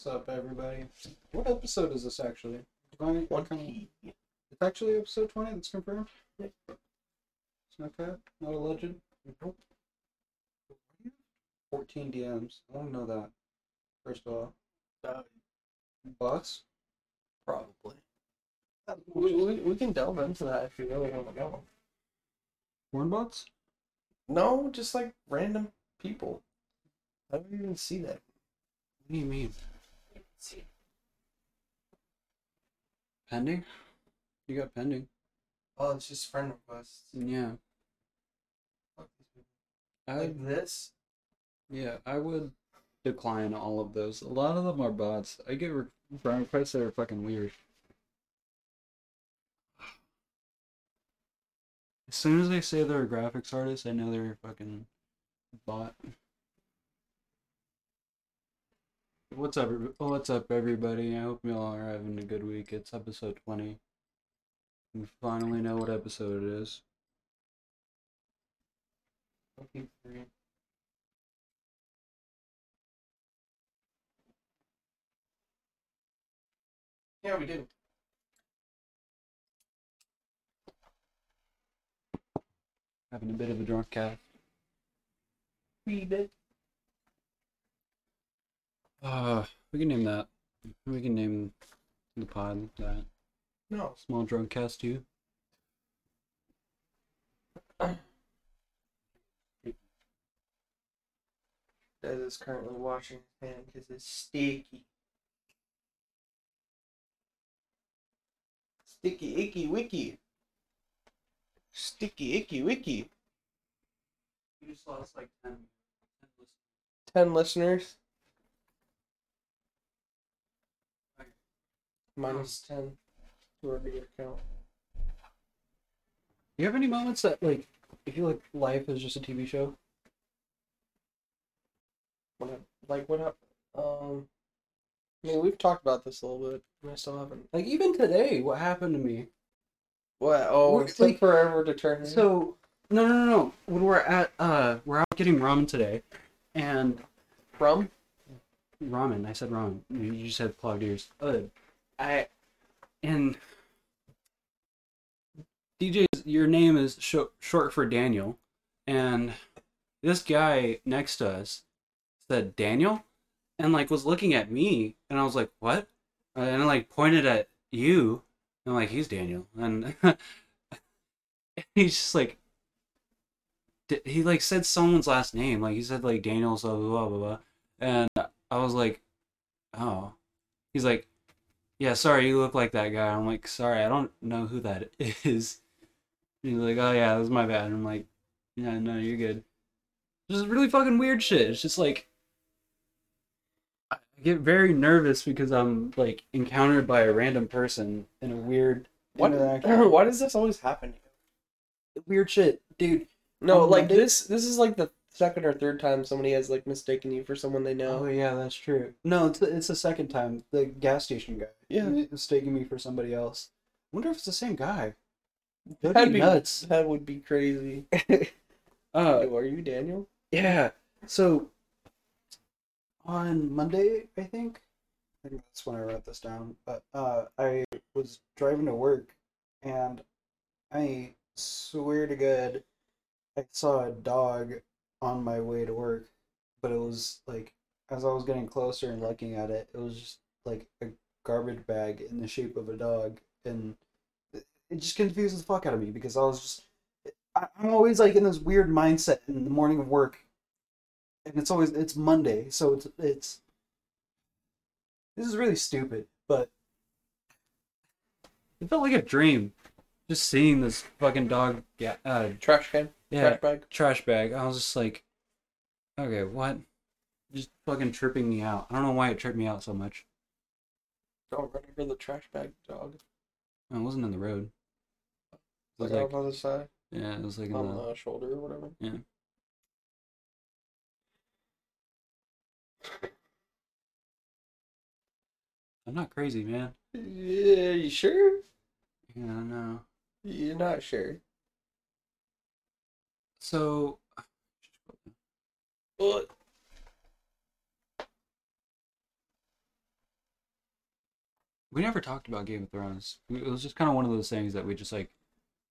What's up, everybody? What episode is this actually? Twenty. Twenty. It's actually episode twenty. That's confirmed. It's not that. Not a legend. Nope. Fourteen DMs. I don't know that. First of all, Uh, bots. probably. We, we, we can delve into that if you really want to go. Porn bots. No, just like random people. I don't even see that. What do you mean? Pending. You got pending. Oh, it's just friend requests. Yeah. Fuck these people. I Like this? Yeah, I would decline all of those. A lot of them are bots. I get re- friend requests that are fucking weird. As soon as they say they're a graphics artist, I know they're a fucking bot. What's up? What's up, everybody? I hope you all are having a good week. It's episode twenty. We finally know what episode it is. Yeah, we do. Having a bit of a drunk cat. We did. Uh, we can name that. We can name the pod that. No. Small drunk cast you. Dad is currently washing his hand because it's sticky. Sticky icky wicky. Sticky icky wicky. You just lost like 10, Ten listeners. Minus ten to our big Do You have any moments that like you feel like life is just a TV show? What hap- like what happened? Um, I mean, we've talked about this a little bit. and I still haven't. Like even today, what happened to me? What? Oh, We're- it took like- forever to turn. in. So no, no, no, no. When we're at uh, we're out getting ramen today, and from ramen. I said ramen. You you just had clogged ears. Uh, I and DJ's your name is sh- short for Daniel, and this guy next to us said Daniel, and like was looking at me, and I was like, what? Uh, And I like pointed at you, and like he's Daniel, and he's just like. He like said someone's last name, like he said like blah blah blah blah, blah. and I was like, oh. He's like, yeah, sorry, you look like that guy. I'm like, sorry, I don't know who that is. He's like, oh yeah, that was my bad. I'm like, yeah, no, you're good. Just really fucking weird shit. It's just like, I get very nervous because I'm like encountered by a random person in a weird what? interaction. Why does this always happen? weird shit, dude. No, On like this. This is like the second or third time somebody has like mistaken you for someone they know. Oh yeah, that's true. No, it's the, it's the second time. The gas station guy. Yeah. He mistaking me for somebody else. I wonder if it's the same guy. That'd That'd be be nuts. That would be crazy. Uh, are you Daniel? yeah. So on Monday, I think. I think that's when I wrote this down. But uh, I was driving to work, and I swear to God, I saw a dog on my way to work, but it was like as I was getting closer and looking at it, it was just like a garbage bag in the shape of a dog, and it just confused the fuck out of me because I was just I- I'm always like in this weird mindset in the morning of work, and it's always it's Monday, so it's it's this is really stupid, but it felt like a dream, just seeing this fucking dog. Yeah, uh, Trash can. Yeah, Trash bag. trash bag. I was just like, okay, what? Just fucking tripping me out. I don't know why it tripped me out so much. Don't run over the trash bag, dog. I wasn't in the road. It was Like, like, on the side, yeah, it was like on the, the shoulder or whatever. Yeah. I'm not crazy, man. Yeah, you sure? Yeah, no. You're not sure. So? We never talked about Game of Thrones. It was just kind of one of those things that we just like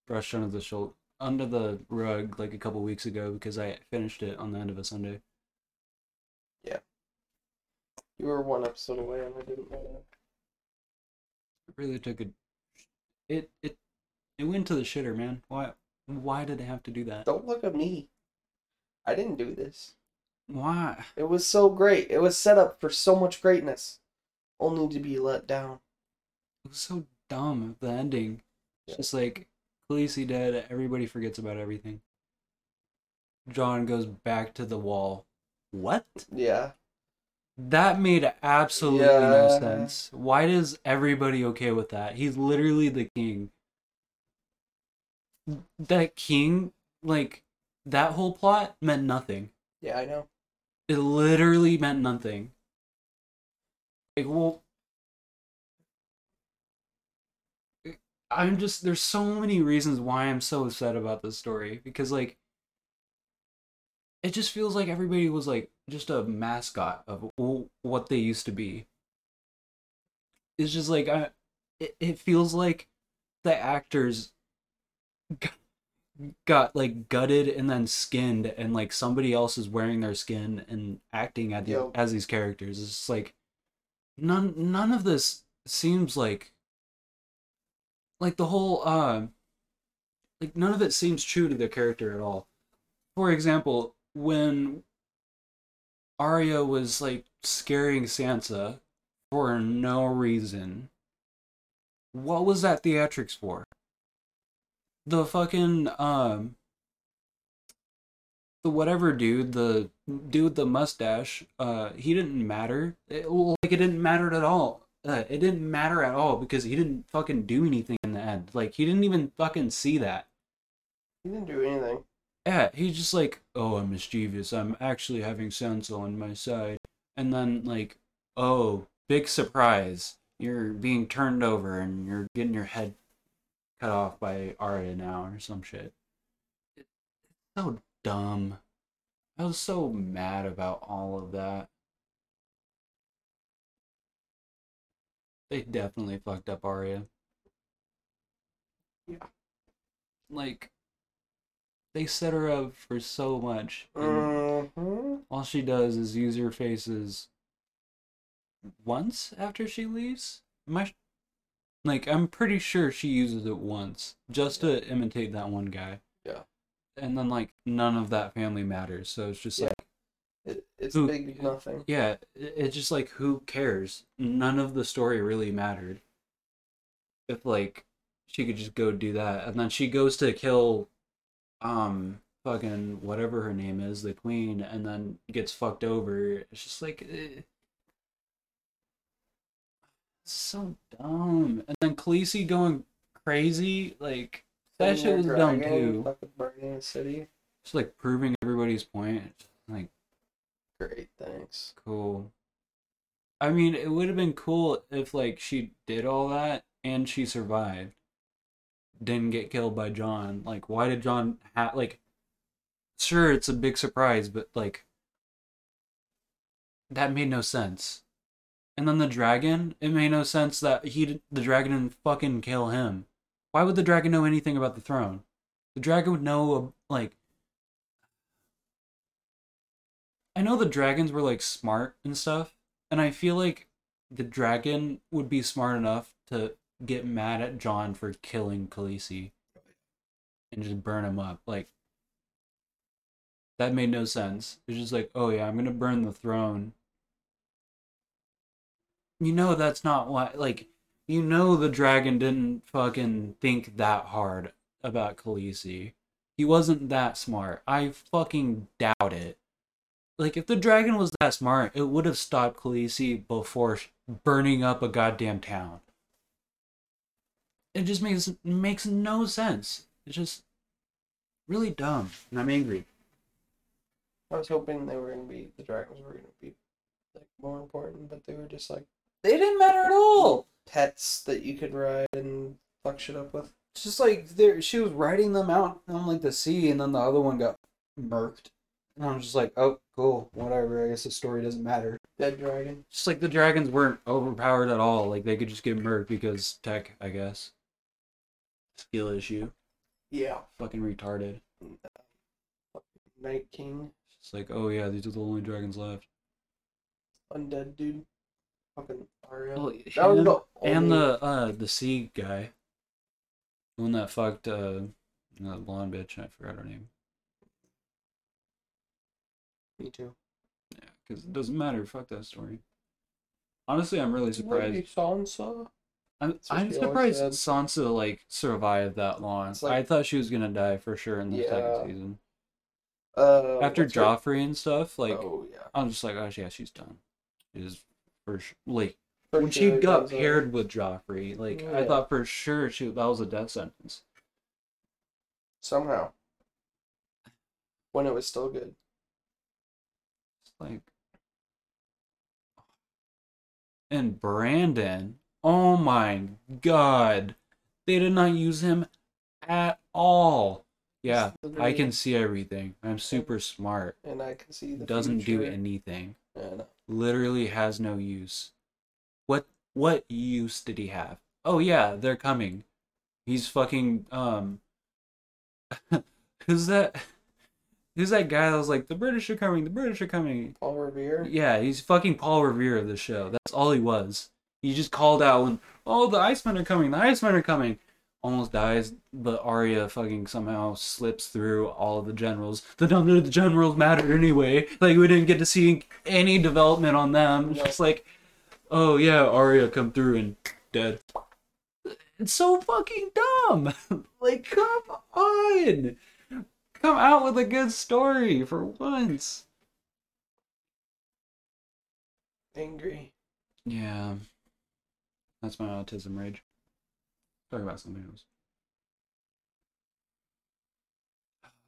brushed under the shoulder, under the rug like a couple weeks ago because I finished it on the end of a Sunday. Yeah. You were one episode away, and I didn't know that. It really took a. It it it went to the shitter, man. Why why did they have to do that? Don't look at me. I didn't do this. Why? It was so great. It was set up for so much greatness, only to be let down. It was so dumb. The ending. It's Yeah. just like Khaleesi dead. Everybody forgets about everything. Jon goes back to the wall. What? Yeah. That made absolutely no sense. Why is everybody okay with that? He's literally the king. That king, like, that whole plot meant nothing. Yeah, I know. It literally meant nothing. Like, well, I'm just, there's so many reasons why I'm so upset about this story. Because, like, it just feels like everybody was, like, just a mascot of what they used to be. It's just like, I, it, it feels like the actors got, like, gutted and then skinned, and, like, somebody else is wearing their skin and acting at the, Yep. as these characters. It's just like, none, none of this seems like like the whole uh like none of it seems true to the character at all. For example, when Arya was like scaring Sansa for no reason, what was that theatrics for? The fucking um the whatever dude, the dude with the mustache, uh he didn't matter. It, like it didn't matter at all. Uh, it didn't matter at all because he didn't fucking do anything in the end. Like he didn't even fucking see that. He didn't do anything. Yeah, he's just like, oh, I'm mischievous. I'm actually having Sansa on my side. And then, like, oh, big surprise. You're being turned over and you're getting your head cut off by Arya now or some shit. It's so dumb. I was so mad about all of that. They definitely fucked up Arya. Yeah. Like, they set her up for so much. and Mm-hmm. all she does is use her faces once after she leaves. Am I, like, I'm pretty sure she uses it once just to imitate that one guy. Yeah. And then, like, none of that family matters. So it's just Yeah. like, It, it's Who- big nothing. yeah, it- it's just like, who cares? None of the story really mattered. If, like, she could just go do that. And then she goes to kill, um, fucking whatever her name is, the queen, and then gets fucked over. It's just like, eh. So dumb. And then Khaleesi going crazy, like, that shit was dumb too. Fucking burning city. Just like proving everybody's point. Like, Great, thanks. Cool. I mean, it would have been cool if like she did all that and she survived. Didn't get killed by Jon. Like, why did Jon ha- like? Sure, it's a big surprise, but like, that made no sense. And then the dragon, it made no sense that he the dragon didn't fucking kill him. Why would the dragon know anything about the throne? The dragon would know like I know the dragons were like smart and stuff, and I feel like the dragon would be smart enough to get mad at Jon for killing Khaleesi and just burn him up. Like that made no sense. It's just like, oh yeah, I'm gonna burn the throne. You know that's not why. Like, you know the dragon didn't fucking think that hard about Khaleesi. He wasn't that smart. I fucking doubt it like if the dragon was that smart, it would have stopped Khaleesi before burning up a goddamn town. It just makes makes no sense. It's just really dumb, and I'm angry. I was hoping they were gonna be the dragons were gonna be like more important, but they were just like They didn't matter at all. pets that you could ride and fuck shit up with. It's just like there, she was riding them out on like the sea, and then the other one got murked, and I was just like, oh, cool, whatever. I guess the story doesn't matter. Dead dragon. Just like the dragons weren't overpowered at all. Like they could just get murked because tech, I guess. Skill issue. Yeah. Fucking retarded. Night King. It's like, oh yeah, these are the only dragons left. Undead dude. Fucking. Well, that was the and only- the uh the sea guy. The one that fucked uh the blonde bitch, I forgot her name. Me too. Yeah, because it doesn't matter. Fuck that story. Honestly, I'm really surprised. Maybe Sansa. I'm, I'm surprised Sansa like survived that long. Like- I thought she was gonna die for sure in the Yeah. second season. Uh, After what's her- Joffrey and stuff, like oh yeah. I'm just like, oh yeah, she's done. She's for sure. Like For when she got paired with Joffrey, like I thought for sure she that was a death sentence. somehow. When it was still good. It's like, and Brandon, oh my god, they did not use him at all. Yeah, I can see everything. I'm super smart. And I can see the Doesn't do future. anything. And Literally has no use. What what use did he have? Oh yeah, they're coming. He's fucking um Who's that? Who's that guy that was like the British are coming, the British are coming? Paul Revere. Yeah, he's fucking Paul Revere of the show. That's all he was. He just called out when, oh, the Icemen are coming, the Icemen are coming. Almost dies, but Arya fucking somehow slips through all of the generals. The none of the generals matter anyway. Like we didn't get to see any development on them. It's just like, oh yeah, Arya come through and dead. It's so fucking dumb. like, come on, come out with a good story for once. Angry. Yeah. That's my autism rage. Talk about something else.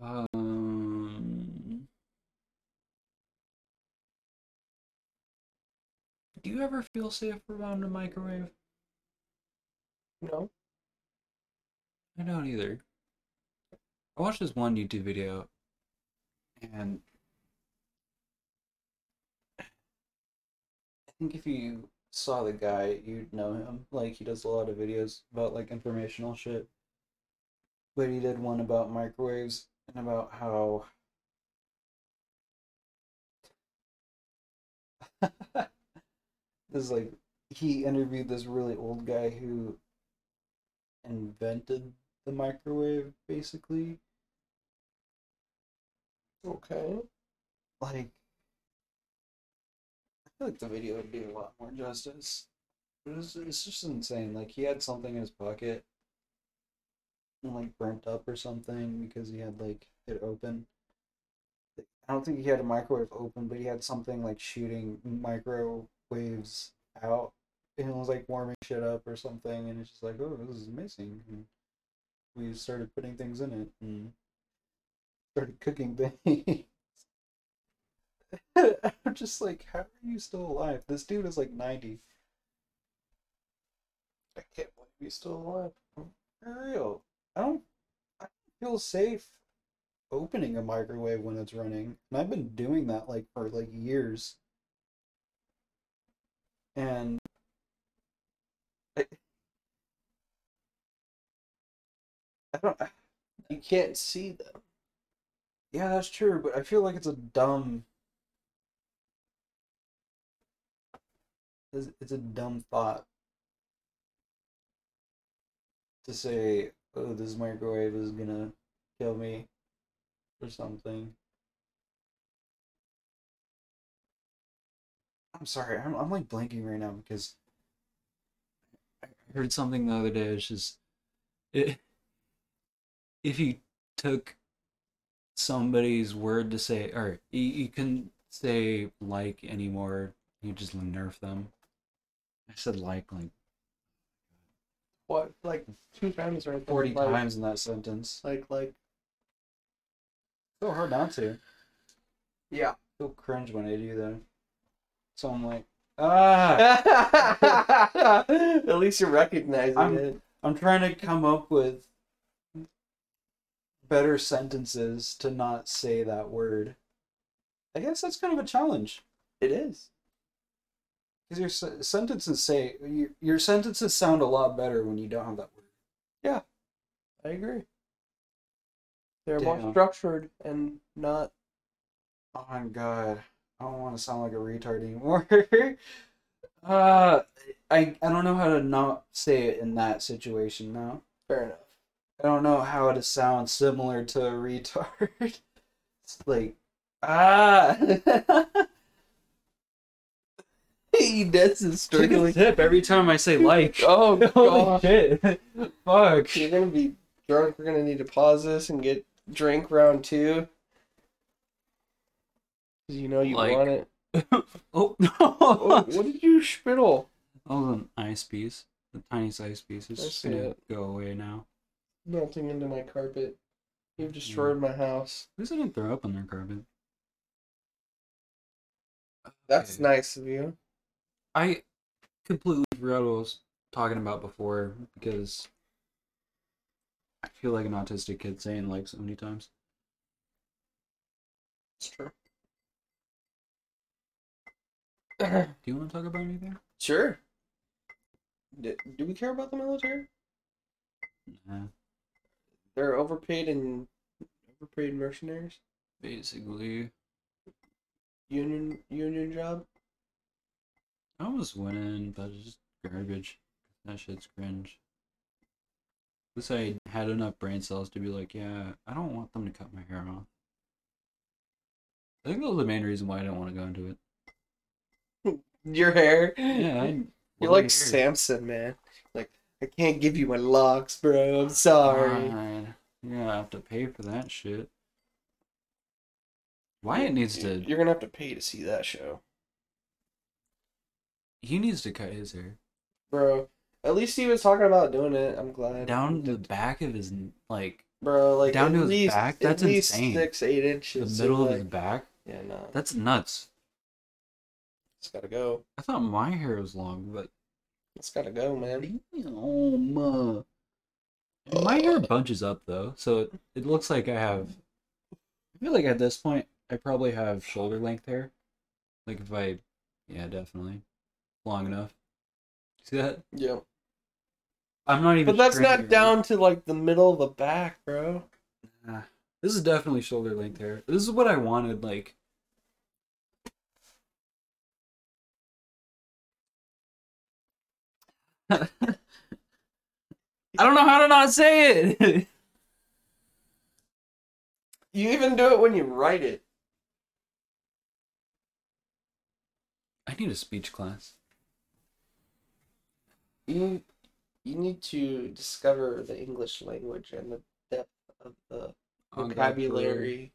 Um, do you ever feel safe around a microwave? No. I don't either. I watched this one YouTube video and I think if you saw the guy, you'd know him. Like he does a lot of videos about like informational shit. But he did one about microwaves and about how this is like he interviewed this really old guy who invented the microwave basically Okay. like feel like the video would do a lot more justice. But it's, it's just insane. Like he had something in his pocket and like burnt up or something because he had like it open. I don't think he had a microwave open, but he had something like shooting microwaves out and it was like warming shit up or something and it's just like, oh, this is amazing. And we started putting things in it and started cooking things. I'm just like, how are you still alive? This dude is like 90. I can't believe he's still alive. For real. I don't, I don't feel safe opening a microwave when it's running. And I've been doing that like for like years. And I, I don't, You can't see them. yeah, that's true, but I feel like it's a dumb, it's, it's a dumb thought to say, oh, this microwave is gonna kill me or something. I'm sorry, I'm, I'm like blanking right now because I heard something the other day. It's just, it, if you took somebody's word to say, or you, you can say like anymore, you just nerf them. I said like like What? Like two times right there. 40 like, times in that sentence. Like like. So hard not to. Yeah. Feel cringe when I do that. So I'm like, ah! At least you're recognizing I'm- it. I'm trying to come up with better sentences to not say that word. I guess that's kind of a challenge. It is. Because your sentences say your, your sentences sound a lot better when you don't have that word. Yeah, I agree. They're more structured and not. Oh my god, I don't want to sound like a retard anymore. uh, I I don't know how to not say it in that situation now. Fair enough. I don't know how to sound similar to a retard. it's like ah. He does is Take a struggling. tip every time I say like. Oh god. shit! Fuck. You're gonna be drunk. We're gonna need to pause this and get drink round two. you know you Like- want it. Oh Oh, no! Oh, what did you spittle? Was an ice piece. The tiniest ice piece is I just gonna it. go away now. Melting into my carpet. You've destroyed my house. Who's didn't throw up on their carpet? That's nice of you. I completely forgot what I was talking about before because I feel like an autistic kid saying like so many times. It's true. Do you want to talk about anything? sure. Do, do we care about the military? Nah, They're overpaid and overpaid mercenaries. basically, Union union job. I almost went in, but it's just garbage. That shit's cringe. At least I had enough brain cells to be like, yeah, I don't want them to cut my hair off. I think that was the main reason why I didn't want to go into it. Your hair. Yeah, I You're like. Samson, man. Like I can't give you my locks, bro. I'm sorry. Fine. You're gonna have to pay for that shit. Wyatt needs to. You're gonna have to pay to see that show, He needs to cut his hair bro. At least he was talking about doing it. I'm glad. down the back of his like bro, like down to his least, back? at That's insane. Six, eight the inches. so, middle of like, his back. Yeah, no, That's nuts. it's gotta go. I thought my hair was long, but It's gotta go, man. Damn. Uh, my hair bunches up though, so it, it looks like I have. I feel like at this point I probably have shoulder length hair. Like if I, yeah, definitely, long enough. See that? Yeah, I'm not even. but that's not down to like the middle of the back, bro. Nah. This is definitely shoulder length hair. This is what I wanted. Like. I don't know how to not say it. You even do it when you write it. I need a speech class. You you need to discover the English language and the depth of the vocabulary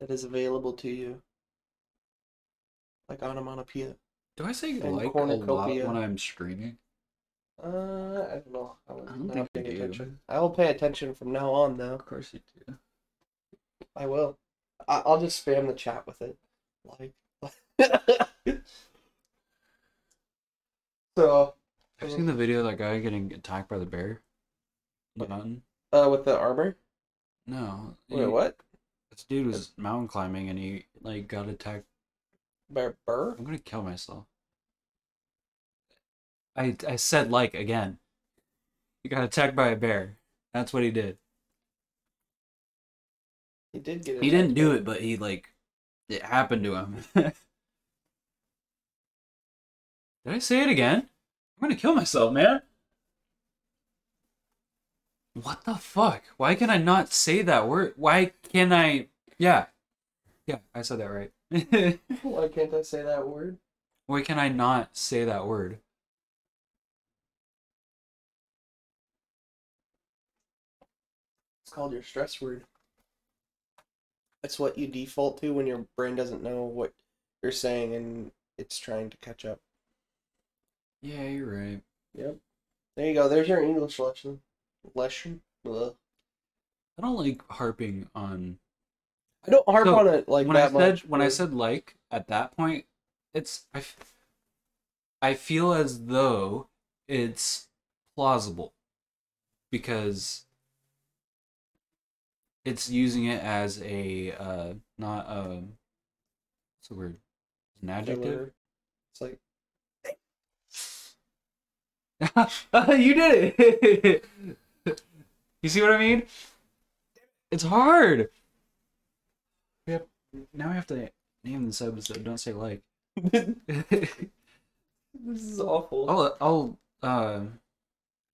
that is available to you. Like onomatopoeia. Do I say and like a lot when I'm screaming? Uh, I don't know. I was I don't not think I paying do. attention. I will pay attention from now on, though. Of course you do. I will. I- I'll just spam the chat with it. Like. so, Have you seen the video of that guy getting attacked by the bear? The mountain? uh, with the armor. No. Wait, he- what? This dude was mountain climbing and he like got attacked. By a bear. I'm gonna kill myself. I I said like again. He got attacked by a bear. That's what he did. He did get. He didn't do it, but he like it happened to him. did I say it again? I'm gonna kill myself, man. What the fuck? Why can I not say that word? Why can I? Yeah, yeah, I said that right. Why can't I say that word? Why can I not say that word? It's called your stress word. It's what you default to when your brain doesn't know what you're saying and it's trying to catch up. Yeah, you're right. Yep. There you go. There's your English lesson. Lesson. I don't like harping on I don't harp So, on it like when I that said much. when I said like at that point, it's I, f- I feel as though it's plausible because it's using it as a uh not a what's the word an adjective. It's like you did it. you see what I mean? It's hard. Yep. Now I have to name this episode. Don't say like. This is awful. I'll I'll uh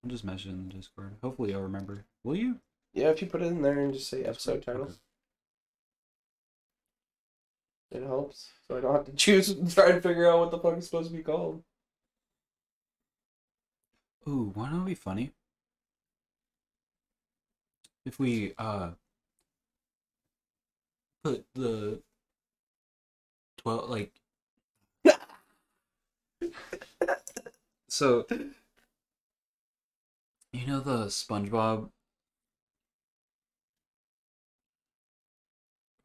I'll just mention in the Discord. Hopefully I'll remember. Will you? Yeah, if you put it in there and just say episode title, Okay. it helps. So I don't have to choose and try and figure out what the fuck is supposed to be called. Ooh, why don't be funny? If we uh put the twelve like so you know the SpongeBob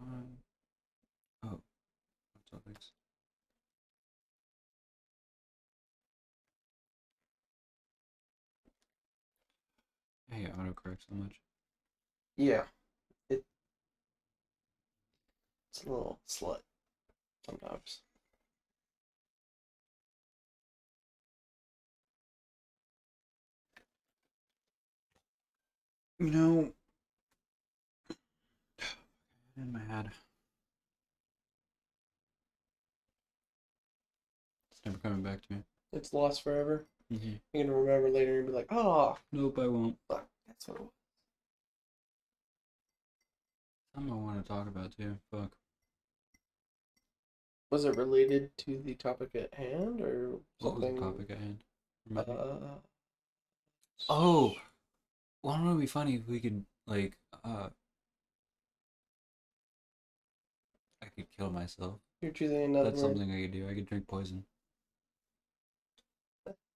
um, oh topics Hey, autocorrect so much. Yeah. It. It's a little slut. Sometimes. You know, in my head, it's never coming back to me. It's lost forever. Mm-hmm. You're gonna remember later and be like, oh, Nope, I won't. fuck, that's what it was. Something I want to talk about too. Fuck. Was it related to the topic at hand or something? What was the topic at hand? Uh, oh, wouldn't it be funny if we could like uh, I could kill myself. you're choosing another That's word. something I could do. I could drink poison.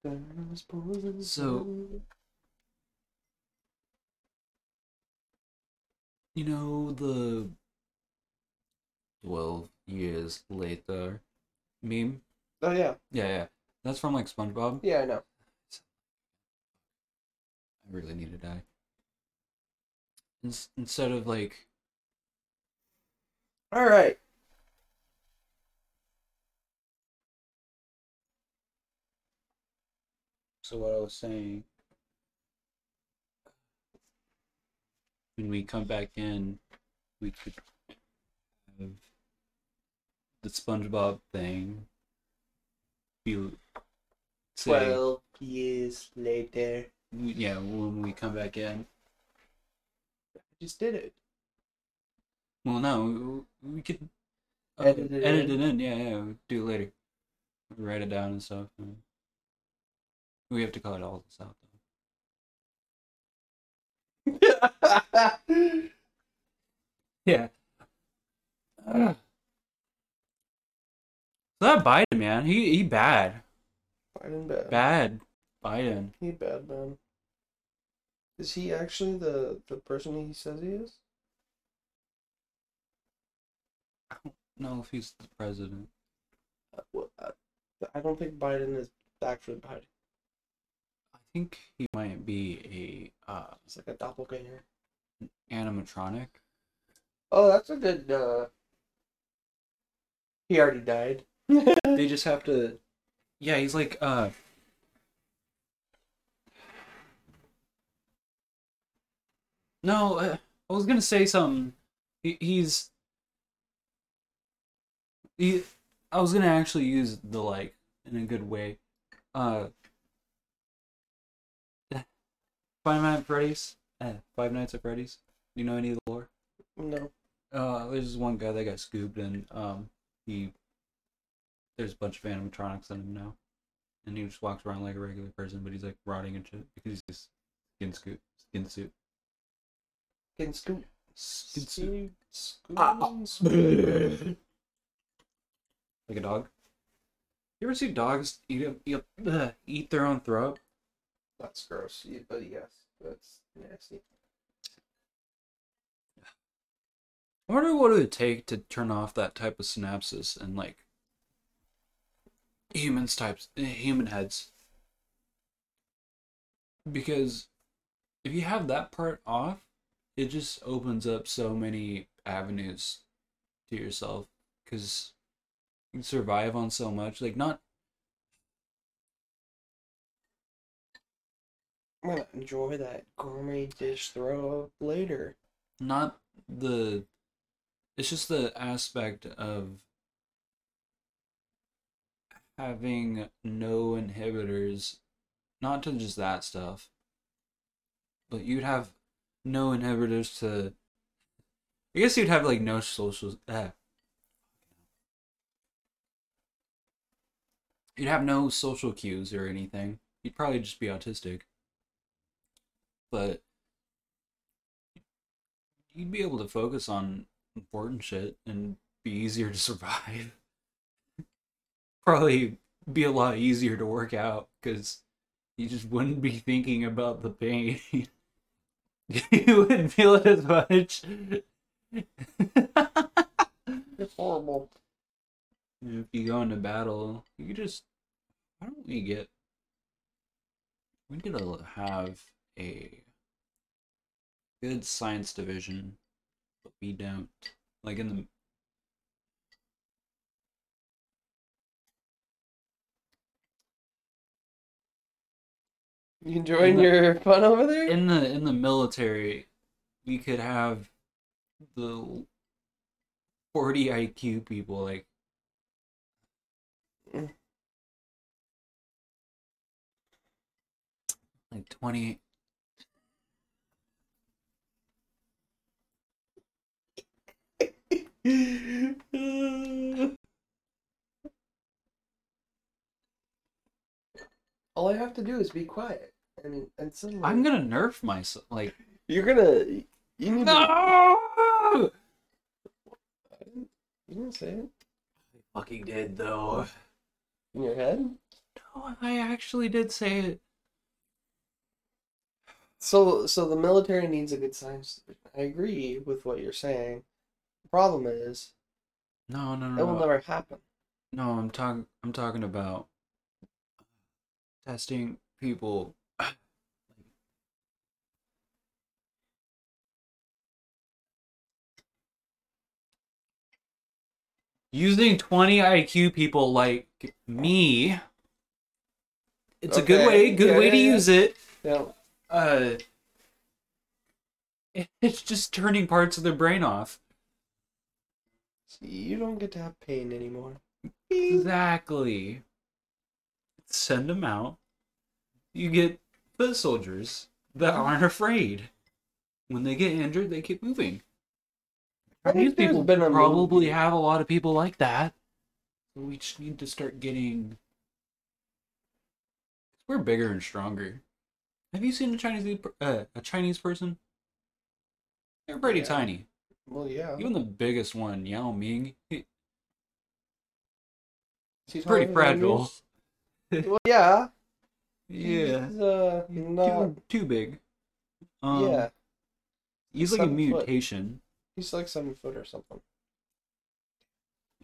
So- You know the twelve years later meme. Oh yeah, Yeah, yeah. That's from like SpongeBob. yeah, I know. I really need to die. Ins- instead of like, All so what I was saying, when we come back in, we could have the SpongeBob thing. Be say, Twelve years later, yeah, when we come back in. I just did it. Well, no, we, we could uh, Edit it edit in? it in. Yeah, yeah, we'll do it later. Write it down and stuff. and we have to cut all this out though. Yeah. So that Biden man, he he bad, Biden bad. bad Biden. He bad man. Is he actually the the person he says he is? I don't know if he's the president. Uh, well, uh, I don't think Biden is actually Biden. I think he might be a uh, It's like a doppelganger. animatronic. Oh, that's a good. uh He already died. they just have to yeah he's like uh no uh, i was gonna say something he, he's he i was gonna actually use the like in a good way uh five nights at freddy's eh, five nights at freddy's do you know any of the lore no. uh, there's this one guy that got scooped, and um, he there's a bunch of animatronics in him now, and he just walks around like a regular person, but he's like rotting and shit because he's just skin scoop, skin suit, Can scoot. skin suit, Scoot. Ah. like a dog. You ever see dogs eat a, eat, ugh, eat their own throat? That's gross. But yes, that's nasty. I wonder what it would take to turn off that type of synapses and like humans types, eh, human heads. Because if you have that part off, it just opens up so many avenues to yourself. Because you survive on so much. Like not. I'm gonna enjoy that gourmet dish throw up later. Not the. It's just the aspect of having no inhibitors, not to just that stuff, but you'd have no inhibitors to. I guess you'd have like no social. Uh, you'd have no social cues or anything. You'd probably just be autistic. But you'd be able to focus on important shit and be easier to survive. probably be a lot easier to work out because you just wouldn't be thinking about the pain. you wouldn't feel it as much. It's horrible. if you go into battle, you just. Why don't we get. We need to have a good science division, but we don't. Like in the. You enjoying the- your fun over there? in the in the military, we could have the forty IQ people like. Mm. Like twenty. All I have to do is be quiet, and and suddenly I'm gonna nerf myself. Like You're gonna. You need to. no. You didn't say it I fucking did though. in your head. No, I actually did say it. So, so the military needs a good science. I agree with what you're saying. Problem is, No, no, no. it will no. never happen. No, I'm talking. I'm talking about testing people. Using 20 IQ people like me. It's a good way. Good yeah, way to yeah, yeah. use it. Yeah. Uh, it's just turning parts of their brain off. You don't get to have pain anymore. Exactly. Send them out. You get foot soldiers that aren't afraid. When they get injured, they keep moving. I These people been probably movie- have a lot of people like that. We just need to start getting. We're bigger and stronger. Have you seen a Chinese uh, a Chinese person? They're pretty Yeah. tiny. Well, yeah. Even the biggest one, Yao Ming, he- He's pretty fragile. Well, yeah. Yeah, He's, uh, not. too, too big. Um, yeah. he's like a seven foot. mutation. He's like seven foot or something.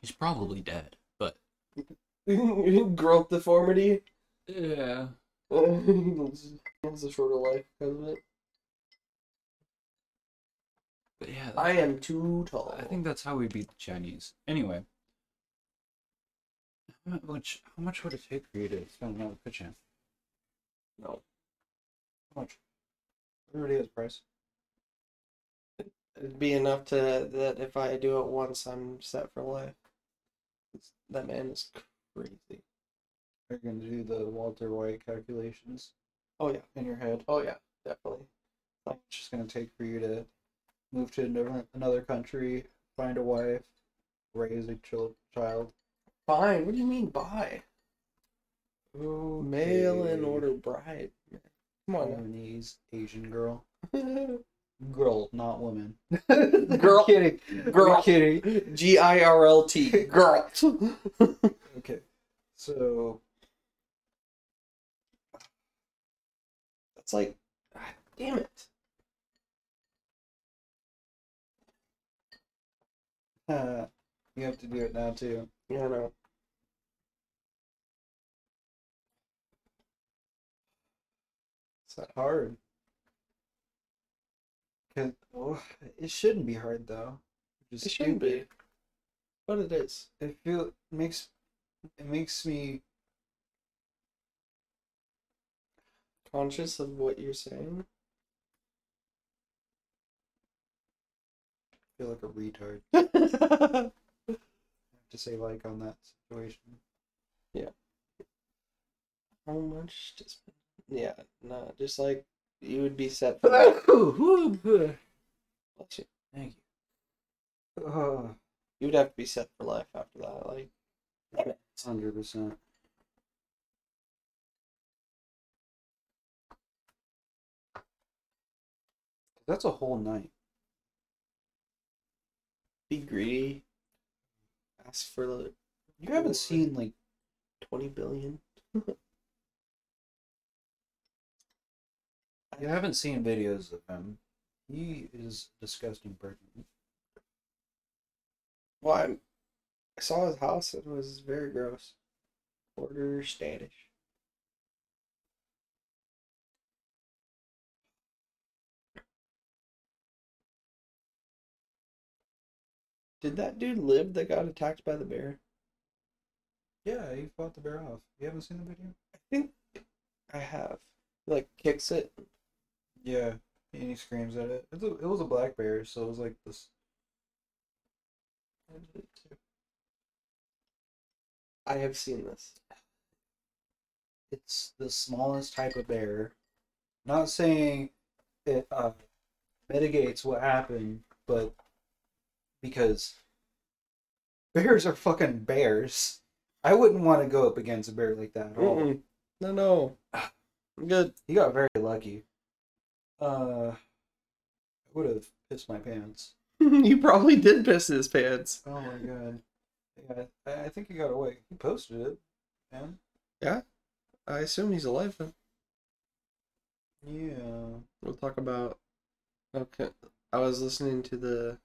He's probably dead, but Growth deformity. yeah, he has a shorter life because of it. But yeah, I am too tall. I think that's how we beat the Chinese. Anyway, how much how much would it take for you to spend another pitch in? no. How much? Everybody has price. It'd be enough to that if I do it once, I'm set for life. It's, that man is crazy. You're gonna do the Walter White calculations Oh yeah. in your head. Oh yeah. Definitely. How much it's gonna take for you to move to another another country, find a wife, raise a chil- child. Fine. What do you mean buy? Mail in order bride. Come on. Taiwanese Asian girl. Girl, not woman. Girl. kidding. Girl. Kidding. G I R L T. Girl. Okay. So That's like, ah, damn it. you have to do it now too. Yeah, I know. It's not hard. Cause oh, it shouldn't be hard though. Just It shouldn't be. But it is. It feel makes it makes me conscious of what you're saying. Feel like a retard. I have to say like on that situation. Yeah. How much spend? Yeah, no, just like you would be set for life. Bless you. Thank you. Oh, You would have to be set for life after that. Like, hundred percent. That's a whole night. Be greedy. Ask for the. You haven't seen like twenty billion. you haven't seen videos of him. He is a disgusting person. Well, I'm, I saw his house. It was very gross. Order Standish. Did that dude live that got attacked by the bear? Yeah, he fought the bear off. You haven't seen the video? I think I have. He, like kicks it. Yeah, and he screams at it. It's a, it was a black bear, so it was like this. I did it too. I have seen this. It's the smallest type of bear. Not saying it uh, mitigates what happened, but because bears are fucking bears. I wouldn't want to go up against a bear like that at all. Mm-mm. No, no. I'm good. He got very lucky. Uh, I would have pissed my pants. you probably did piss his pants. Oh my god. Yeah, I, I think he got away. He posted it, man. I assume he's alive then. Yeah. We'll talk about. Okay, I was listening to the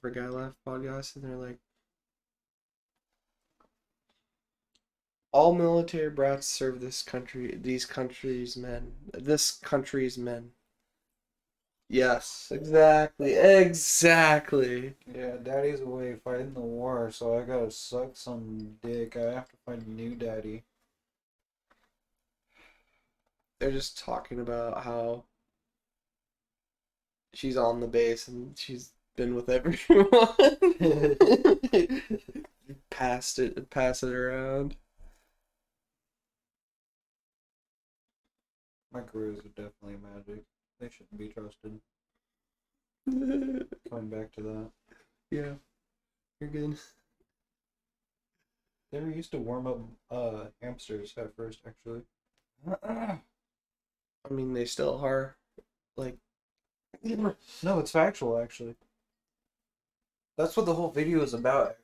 For Guy Life podcast, and they're like, all military brats serve this country, these countries' men, this country's men. Yes, exactly, exactly. Yeah, daddy's away fighting the war, so I gotta suck some dick. I have to find a new daddy. They're just talking about how she's on the base and she's been with everyone. Passed it, and pass it around. My Microwaves are definitely magic. They shouldn't be trusted. Coming back to that. yeah, you're good. They were used to warm up uh hamsters at first, actually. I mean, they still are. Like, No, it's factual, actually. That's what the whole video is about.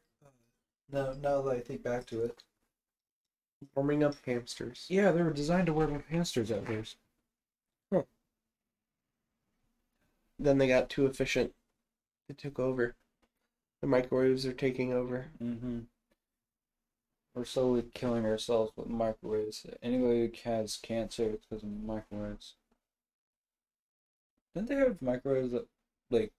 No, now that I think back to it. warming up hamsters. Yeah, they were designed to warm up hamsters at first. Then they got too efficient. They took over. The microwaves are taking over. Mm-hmm. We're slowly killing ourselves with microwaves. Anybody who has cancer, it's because of microwaves. Didn't they have microwaves that, like,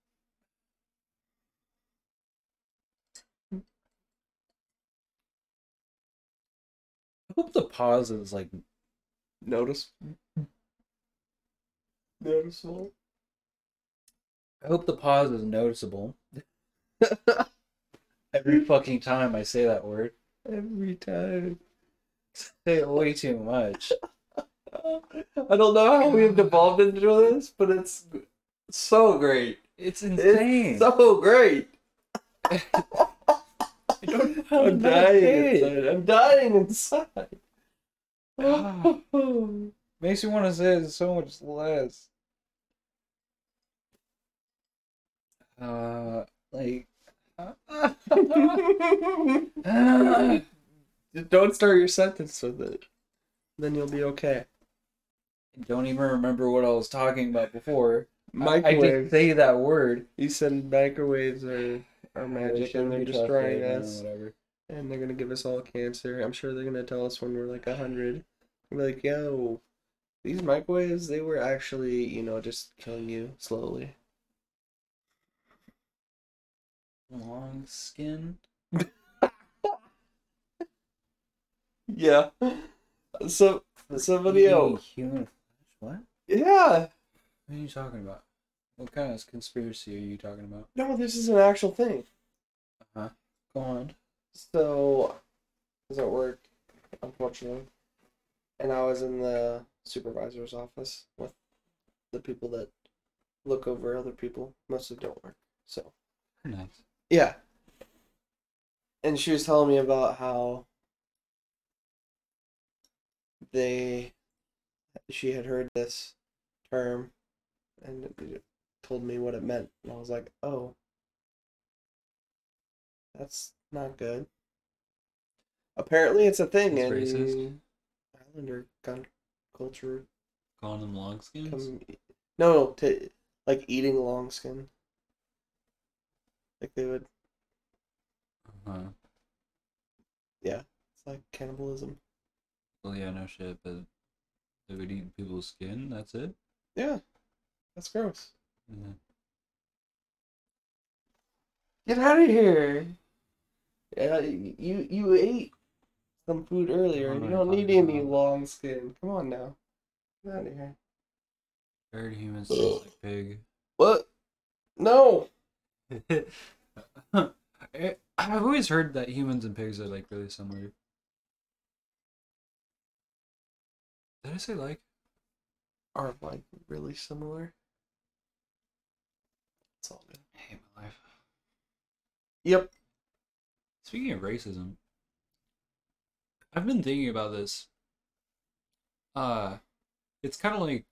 I hope the pause is like Notice. Noticeable. I hope the pause is noticeable. Every fucking time I say that word. Every time. Say it way too much. I don't know how we've devolved into this, but it's so great. It's It's insane. so great. I don't know how I'm dying inside. I'm dying inside. Ah. Makes me want to say it so much less. Uh, like. Don't start your sentence with it. Then you'll be okay. don't even remember what I was talking about before. I- I, Microwaves. just say that word. You said microwaves are, are magic and they're destroying us. Whatever. And they're gonna give us all cancer. I'm sure they're gonna tell us when we're like a hundred. Be like, yo, these microwaves, they were actually, you know, just killing you slowly. Long skin. Yeah. So somebody else. Human flesh? What? Yeah. What are you talking about? What kind of conspiracy are you talking about? No, this is an actual thing. Uh huh. Go on. So, I was at work, unfortunately, and I was in the supervisor's office with the people that look over other people. Mostly don't work. So, Nice. yeah. And she was telling me about how they, she had heard this term and it told me what it meant. And I was like, oh, that's not good. Apparently, it's a thing It's in racist? Islander gun culture. Calling them long skins? Come, no, to, like eating long skin. Like they would, Uh-huh. it's like cannibalism. Well, yeah, no shit, but they would eat people's skin. That's it. Yeah, that's gross. Yeah. Get out of here. Yeah, you you ate some food earlier, you don't need any about? long skin. Come on now. Get out of here. I heard humans taste like pig. What? No. I've always heard that humans and pigs are like really similar. Did I say like? Are like really similar. It's all good. I hate my life. Yep. Speaking of racism, I've been thinking about this. Uh, it's kind of like.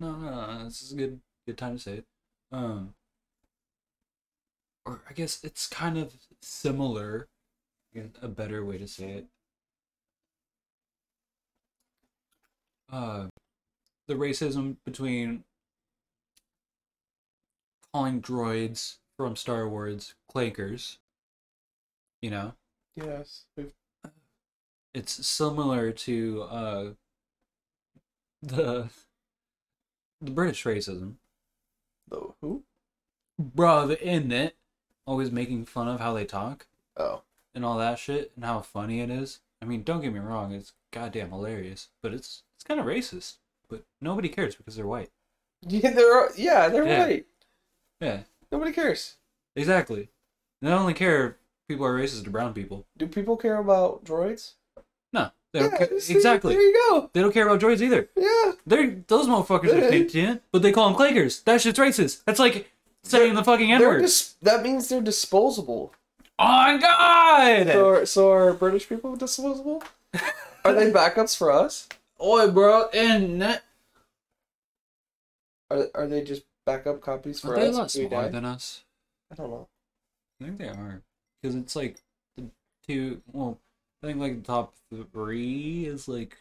No, no, no, this is a good, good time to say it. Um, or I guess it's kind of similar. I A better way to say it. Uh, the racism between calling droids from Star Wars clankers. You know, Yes. We've it's similar to uh the the British racism. the who? Bro, the it always making fun of how they talk Oh. and all that shit and how funny it is. I mean, don't get me wrong, it's goddamn hilarious, but it's it's kind of racist. But nobody cares because they're white. Yeah, they're yeah, they're Yeah. right. Yeah, Nobody cares. exactly. They only care if people are racist to brown people. Do people care about droids? No, they don't Yeah, ca- see, exactly. There you go. They don't care about droids either. Yeah. They're those motherfuckers are sentient, but they call them clankers. That shit's racist. That's like saying the fucking N word. dis- that means they're disposable. oh my god! So are, so are British people disposable? Are they backups for us? Oi, bro, and that. Are are they just backup copies for Are they a us? lot if we smaller die? than us? I don't know. I think they are, because it's like the two. Well, I think like the top three is like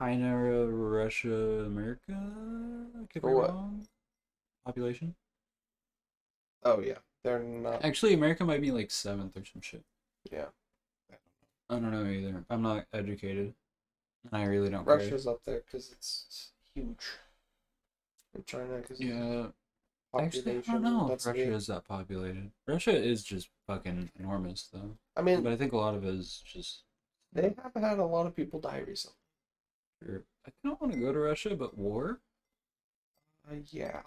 China, Russia, America. I could be what? wrong. Population. Oh yeah, they're not. Actually, America might be like seventh or some shit. Yeah, I don't know either. I'm not educated, and I really don't care. Russia's up there because it's huge. And China because Yeah, actually, I don't know if Russia is that populated. Russia is just fucking enormous, though. I mean, But I think a lot of it is just. they have had a lot of people die recently. I don't want to go to Russia, but war. Uh, yeah.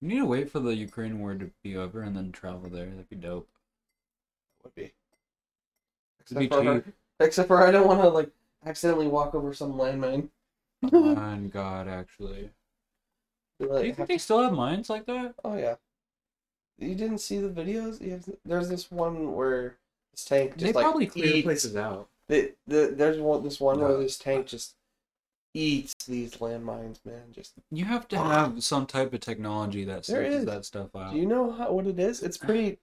You need to wait for the Ukraine war to be over and then travel there. That'd be dope. would be. It'd be Except for, except for I don't want to like accidentally walk over some landmine. On God, actually. Be Do you think they to- still have mines like that? Oh yeah. You didn't see the videos? Have there's this one where this tank just they like probably clear eats- places out. The, the, there's one this one where this tank just eats these landmines, man. Just You have to have some type of technology that searches that stuff out. do you know how, what it is? It's pretty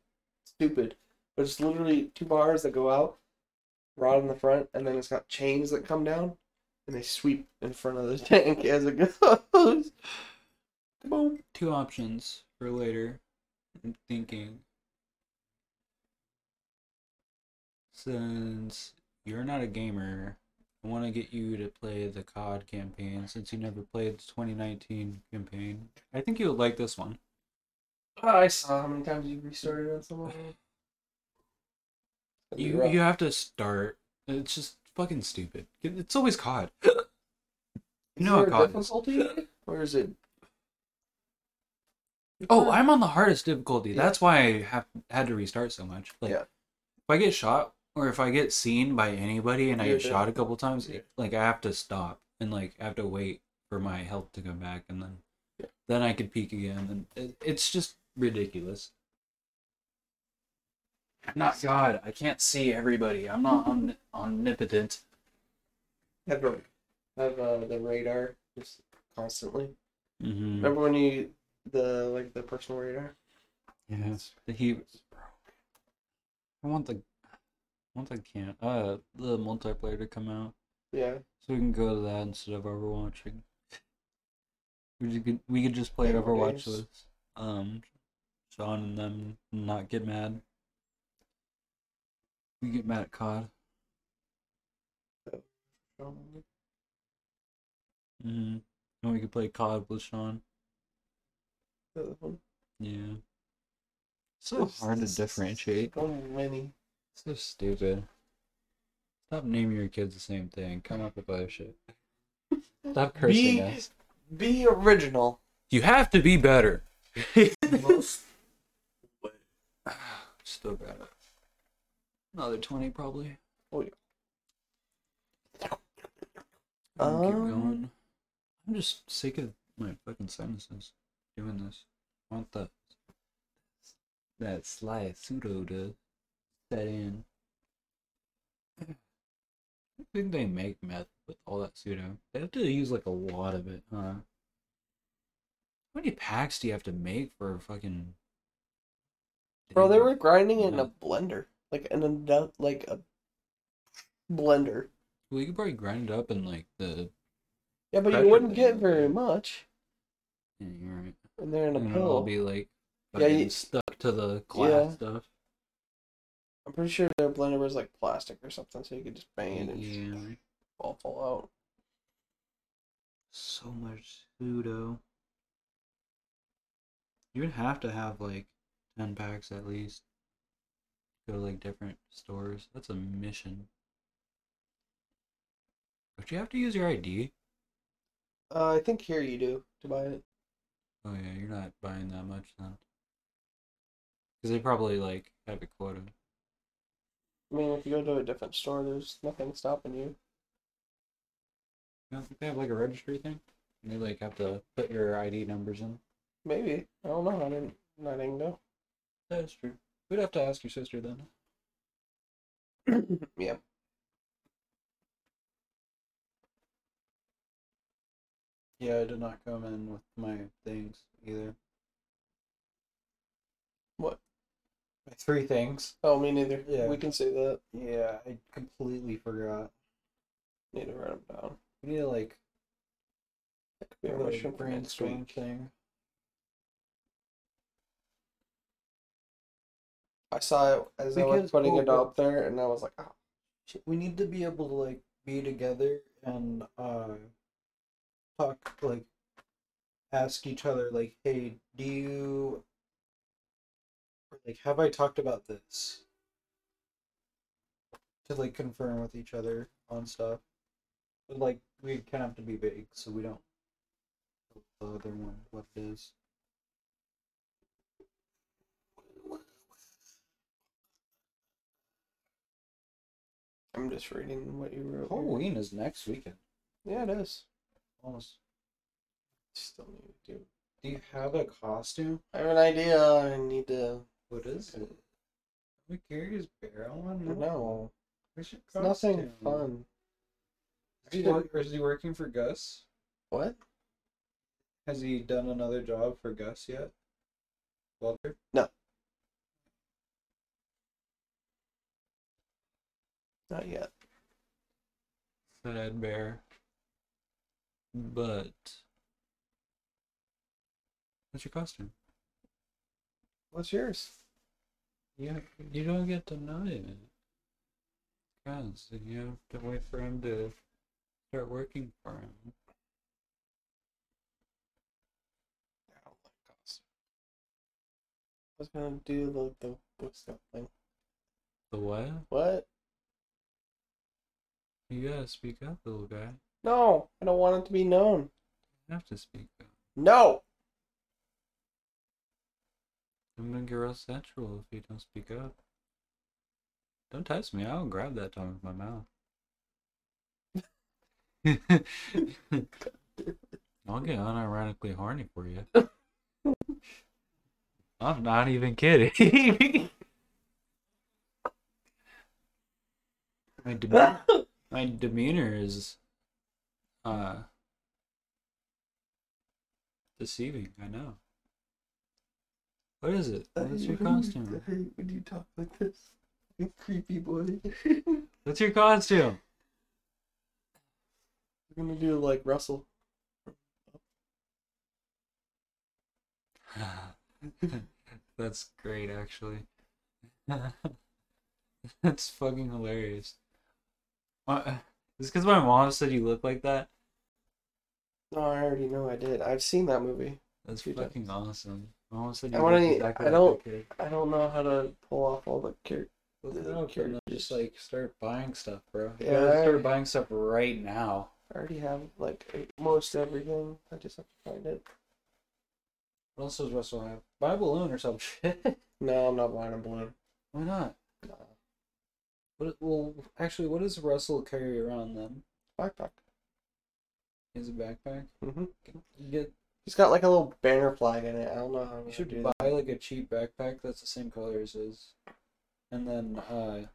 stupid, but it's literally two bars that go out, rod in the front, and then it's got chains that come down, and they sweep in front of the tank as it goes. Boom. Two options for later. I'm thinking. Since you're not a gamer, I want to get you to play the COD campaign since you never played the 2019 campaign. I think you would like this one. Oh, I saw how many times you restarted on some of. It'd You rough. you have to start. It's just fucking stupid. It's always COD. You know how COD is. difficulty, or is it? Oh, I'm on the hardest difficulty. Yeah. That's why I have had to restart so much. Like, Yeah. if I get shot or if I get seen by anybody and I You're get shot a couple times, Yeah. like I have to stop and like I have to wait for my health to come back, and then Yeah. then I could peek again, and it, it's just ridiculous. Not God, I can't see everybody. I'm not omni- omnipotent. Have have uh, the radar just constantly. Mm-hmm. Remember when you the like the personal radar? Yes. the he. I want the, I want the can uh the multiplayer to come out Yeah. so we can go to that instead of Overwatching. We just could we could just play Yeah, Overwatch games. with um Sean and them not get mad. We get mad at COD. Mm-hmm. And we could play COD with Sean. The other one. Yeah. So hard to differentiate. So many. So stupid. Stop naming your kids the same thing. Come up with other shit. Stop cursing Be- us. Be original. You have to be better. Most. Still got it. Another 20 probably. Oh, yeah. I'm keep Um, going. I'm just sick of my fucking sinuses doing this. I want the that sly pseudo to set in. I think they make meth with all that pseudo. They have to use like a lot of it, huh? How many packs do you have to make for a fucking? Bro, they were grinding it in a blender, like in a like a blender. Well, you could probably grind it up in like the. Yeah, but you wouldn't get very much, Yeah, you're right. And they're in a And it'll pill. be like. Yeah, you- stuck to the glass Yeah. stuff. I'm pretty sure their blender was like plastic or something, so you could just bang it and Yeah. all fall out. So much pseudo. You would have to have like ten packs at least. Go to like different stores. That's a mission. But you have to use your ID. Uh, I think here you do to buy it. Oh yeah, you're not buying that much then. Because they probably like have a quota. I mean, if you go to a different store, there's nothing stopping you. You don't think they have like a registry thing? And they like have to put your ID numbers in. Maybe I don't know. I didn't. I didn't know. That is true. We'd have to ask your sister then. yeah. Yeah, I did not come in with my things either. What? My three things. Oh, me neither. Yeah. We can say that. Yeah, I completely forgot. Need to write them down. We need to like That could be our a mission for next week. thing. I saw it as I was putting oh, it well- up there, and I was like, oh, We need to be able to like be together and uh talk like ask each other like, hey, do you like have I talked about this? To like confirm with each other on stuff. But like we kind of have to be big so we don't the other one what it is. I'm just reading what you wrote. Halloween is next weekend. Yeah, it is. Almost. Still need to do. Do you have a costume? I have an idea. I need to. What is it? I'm curious, Bear. I want to know. No, What's your it's nothing costume? fun. Is he, work, or is he working for Gus? What? Has he done another job for Gus yet? Walter? No. Not yet. Said Ed Bear. But what's your costume? What's yours? You you don't get to know it. Cause you have to wait for him to start working for him. I don't like costume. I was gonna do the the book stuff thing. The what? What? You gotta speak up, little guy. No, I don't want it to be known. You have to speak up. No. I'm gonna get real sensual if you don't speak up. Don't touch me. I'll grab that tongue with my mouth. I'll get unironically horny for you. I'm not even kidding. my, my demeanor is uh deceiving. I know. What is it? What's your costume? I hate when you talk like this. You creepy boy. What's your costume? We're gonna do like Russell. That's great, actually. That's fucking hilarious. What? Is because my mom said you look like that? No, I already know I did. I've seen that movie. That's Two fucking awesome. My mom said I wanna- exactly I don't- that. I don't know how to pull off all the characters. Look it up and just like start buying stuff, bro. You Yeah, gotta I- start buying stuff right now. I already have like most everything. I just have to find it. What else does Russell have? Buy a balloon or some shit. No, I'm not buying a balloon. Why not? No. What? Well, actually, what does Russell carry around then? Backpack. Is a backpack? Mm-hmm. Get He's got like a little banner flag in it. I don't know how You should do buy that. like a cheap backpack that's the same color as his. And then uh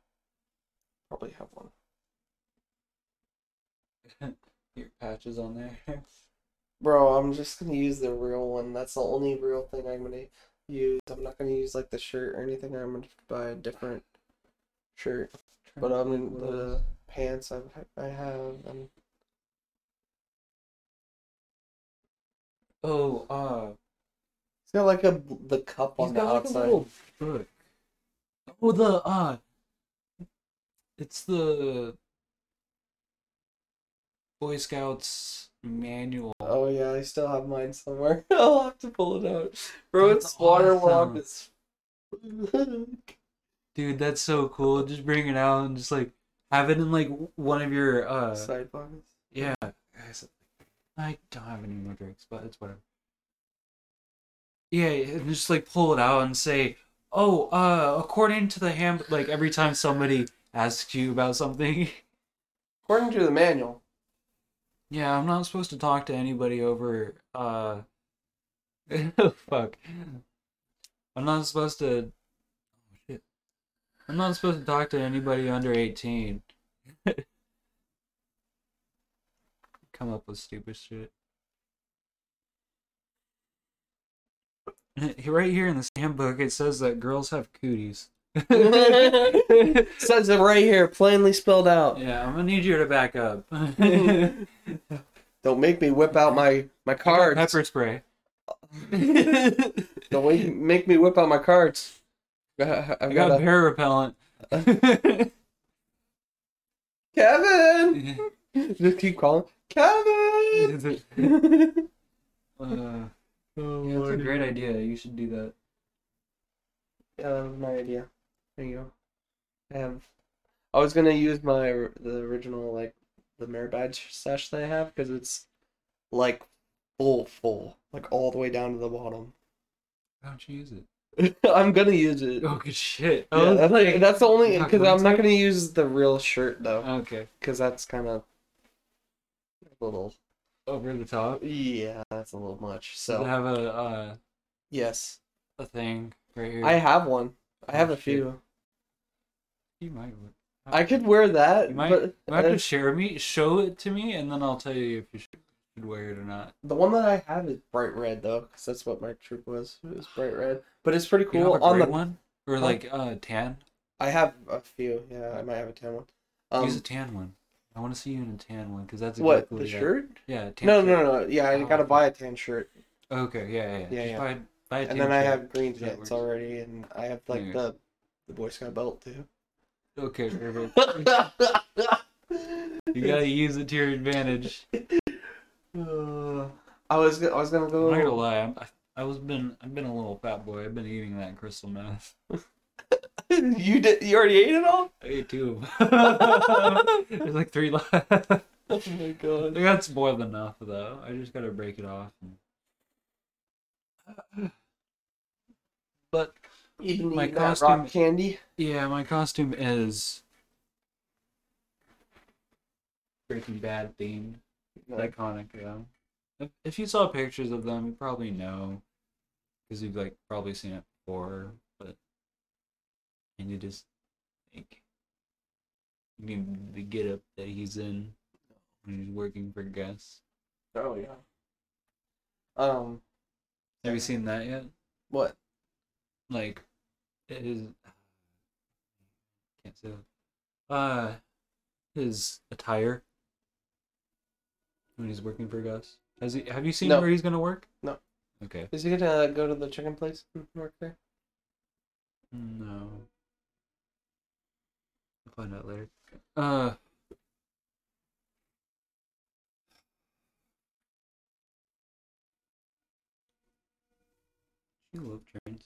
Probably have one. your patches on there. Bro, I'm just gonna use the real one. That's the only real thing I'm gonna use. I'm not gonna use like the shirt or anything. I'm gonna buy a different shirt. But I mean the pants I've, I have and Oh, uh it's got like a the cup on the got like a outside. little book. Oh the uh it's the Boy Scouts manual. Oh yeah, I still have mine somewhere. I'll have to pull it out. Bro, it's waterlogged awesome. Dude, that's so cool. Just bring it out and just like have it in like one of your uh side pockets. Yeah, I don't have any more drinks, but it's whatever. Yeah, and just like pull it out and say, "Oh, uh, according to the ham," like every time somebody asks you about something, According to the manual. yeah, I'm not supposed to talk to anybody over, uh, fuck, I'm not supposed to, oh shit, I'm not supposed to talk to anybody under 18." Come up with stupid shit. Right here in this handbook, it says that girls have cooties. Says it right here, plainly spelled out. Yeah, I'm gonna need you to back up. Don't make me whip out my my cards. Pepper spray. Don't make, make me whip out my cards. I've I got, got a hair repellent. Kevin. Just keep calling Kevin. uh, oh, yeah, that's a great idea. You should do that. Yeah, that was my idea. There you go. I have. I was gonna use my the original like the merit badge sash that I have because it's like full full like all the way down to the bottom. Why don't you use it? I'm gonna use it. Oh, good shit. Yeah, oh, that's, like- that's the only because I'm not gonna use the real shirt though Okay. because that's kind of little Over the top. yeah that's a little much. So have a uh, yes, a thing right here? I have one. I have Oh, a shit. few. You might. I could wear that, You might, but you might have uh, to share me, show it to me, and then I'll tell you if you should, should wear it or not. the one that I have is bright red though, because that's what my troop was. It was bright red, but it's pretty You cool. have a On the one or like uh tan. I have a few. Yeah, I might have a tan one. Um, Use a tan one. I want to see you in a tan one because that's what exactly the that. shirt? Yeah. Tan No, shirt. no, no. Yeah, I Oh, gotta okay. buy a tan shirt, Okay. Yeah. Yeah. Yeah, yeah. Buy, buy a and then I have green pants already, and I have like Yeah. the the Boy Scout belt too. Okay. Perfect. you gotta use it to your advantage. Uh, I was I was gonna go. I'm not gonna lie. I'm, I, I was been I've been a little fat boy. I've been eating that crystal meth. you did. You already ate it all. I ate two of. There's like three left. Oh my god. That's more than enough though. I just gotta break it off. And... But Even My costume- rock candy. yeah, my costume is Breaking Bad themed. Iconic, yeah. If, if you saw pictures of them, you probably know, because you've like probably seen it before. And you just think, I mean, the get up that he's in when he's working for Gus. Oh yeah. Um. Have you seen that yet? What? Like, it is. Can't say that. Uh, his attire when he's working for Gus. Has he? Have you seen No. where he's gonna work? No. Okay. Is he gonna go to the chicken place and work there? No. I'll find out later. Uh. You love trains.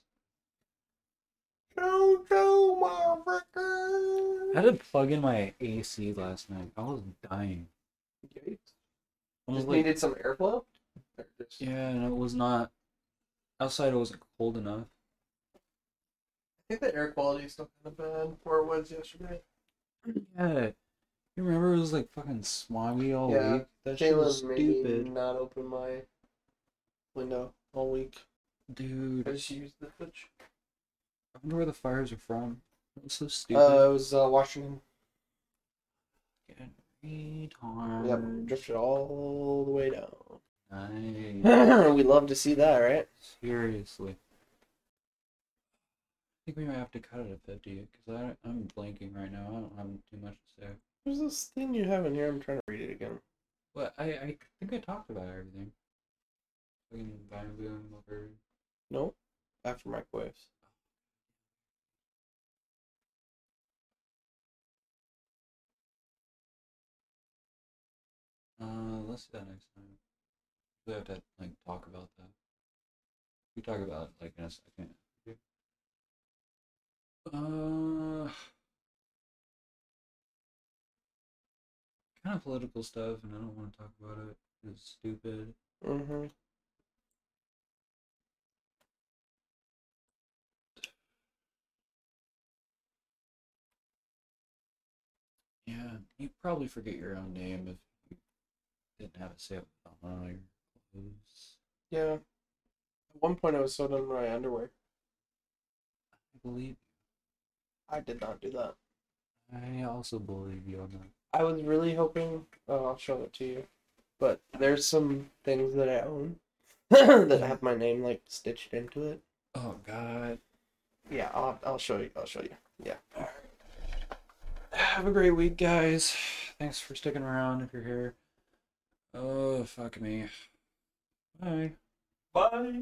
Go motherfucker. I had to plug in my AC last night. I was dying. Yikes. I was Just like, needed some airflow. Yeah, and it was not. Outside, it wasn't cold enough. I think the air quality is still kind of bad where it was yesterday. Yeah. You remember it was like fucking smoggy all Yeah, week? That shit was Jalen made me stupid. not open my window all week. Dude, I just used the fridge. I wonder where the fires are from. It was so stupid. Uh, it was uh, Washington. Fucking retard. Yep, drifted all the way down. Nice. we love to see that, right? Seriously. I think we might have to cut it at 50 because I'm blanking right now. I don't have too much to say. There's this thing you have in here. I'm trying to read it again. But I, I think I talked about everything. Fucking bamboo over. Nope. After microwaves. Uh, let's do that next time. We have to like talk about that. We talk about it like in a second. Uh, kind of political stuff, and I don't want to talk about it. It's stupid. Mm-hmm. Yeah, you probably forget your own name if you didn't have it saved on your clothes. Yeah. At one point, I was so done with my underwear. I believe I did not do that. I also believe you on that. I was really hoping. Oh, I'll show it to you. But there's some things that I own that have my name like stitched into it. Oh God. Yeah, I'll I'll show you. I'll show you. Yeah. Have a great week, guys. Thanks for sticking around if you're here. Oh, fuck me. Bye. Bye.